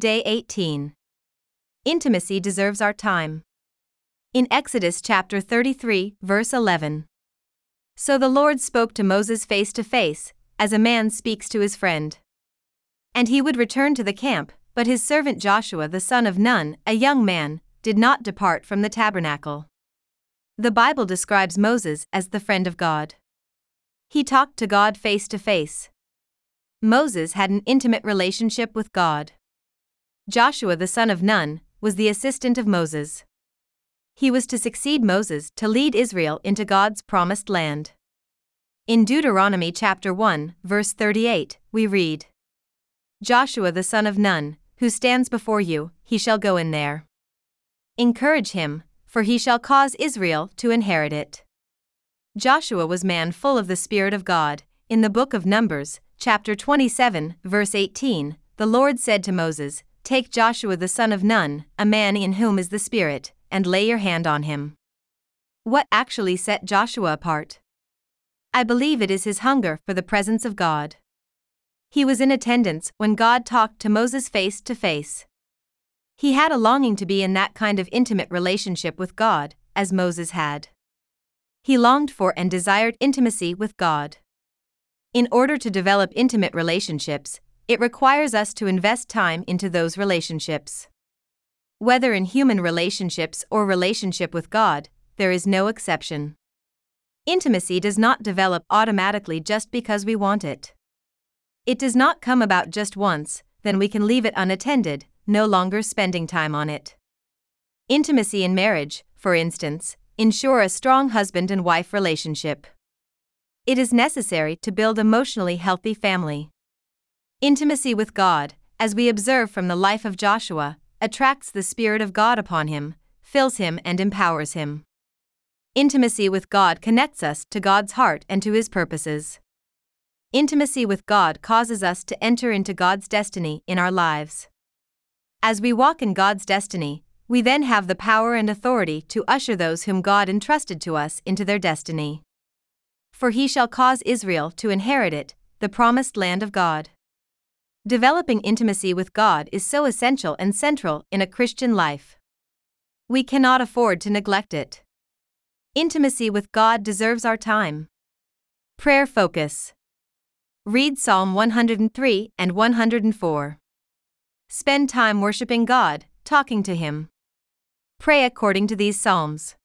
Day 18. Intimacy deserves our time. In Exodus chapter 33, verse 11. So the Lord spoke to Moses face to face, as a man speaks to his friend. And he would return to the camp, but his servant Joshua the son of Nun, a young man, did not depart from the tabernacle. The Bible describes Moses as the friend of God. He talked to God face to face. Moses had an intimate relationship with God. Joshua the son of Nun was the assistant of Moses. He was to succeed Moses to lead Israel into God's promised land. In Deuteronomy chapter 1, verse 38, we read Joshua the son of Nun, who stands before you, he shall go in there. Encourage him, for he shall cause Israel to inherit it. Joshua was man full of the Spirit of God. In the book of Numbers, chapter 27, verse 18, the Lord said to Moses, Take Joshua the son of Nun, a man in whom is the Spirit, and lay your hand on him. What actually set Joshua apart? I believe it is his hunger for the presence of God. He was in attendance when God talked to Moses face to face. He had a longing to be in that kind of intimate relationship with God, as Moses had. He longed for and desired intimacy with God. In order to develop intimate relationships, it requires us to invest time into those relationships. Whether in human relationships or relationship with God, there is no exception. Intimacy does not develop automatically just because we want it. It does not come about just once, then we can leave it unattended, no longer spending time on it. Intimacy in marriage, for instance, ensure a strong husband and wife relationship. It is necessary to build emotionally healthy family. Intimacy with God, as we observe from the life of Joshua, attracts the Spirit of God upon him, fills him, and empowers him. Intimacy with God connects us to God's heart and to His purposes. Intimacy with God causes us to enter into God's destiny in our lives. As we walk in God's destiny, we then have the power and authority to usher those whom God entrusted to us into their destiny. For he shall cause Israel to inherit it, the promised land of God. Developing intimacy with God is so essential and central in a Christian life. We cannot afford to neglect it. Intimacy with God deserves our time. Prayer Focus Read Psalm 103 and 104. Spend time worshiping God, talking to Him. Pray according to these Psalms.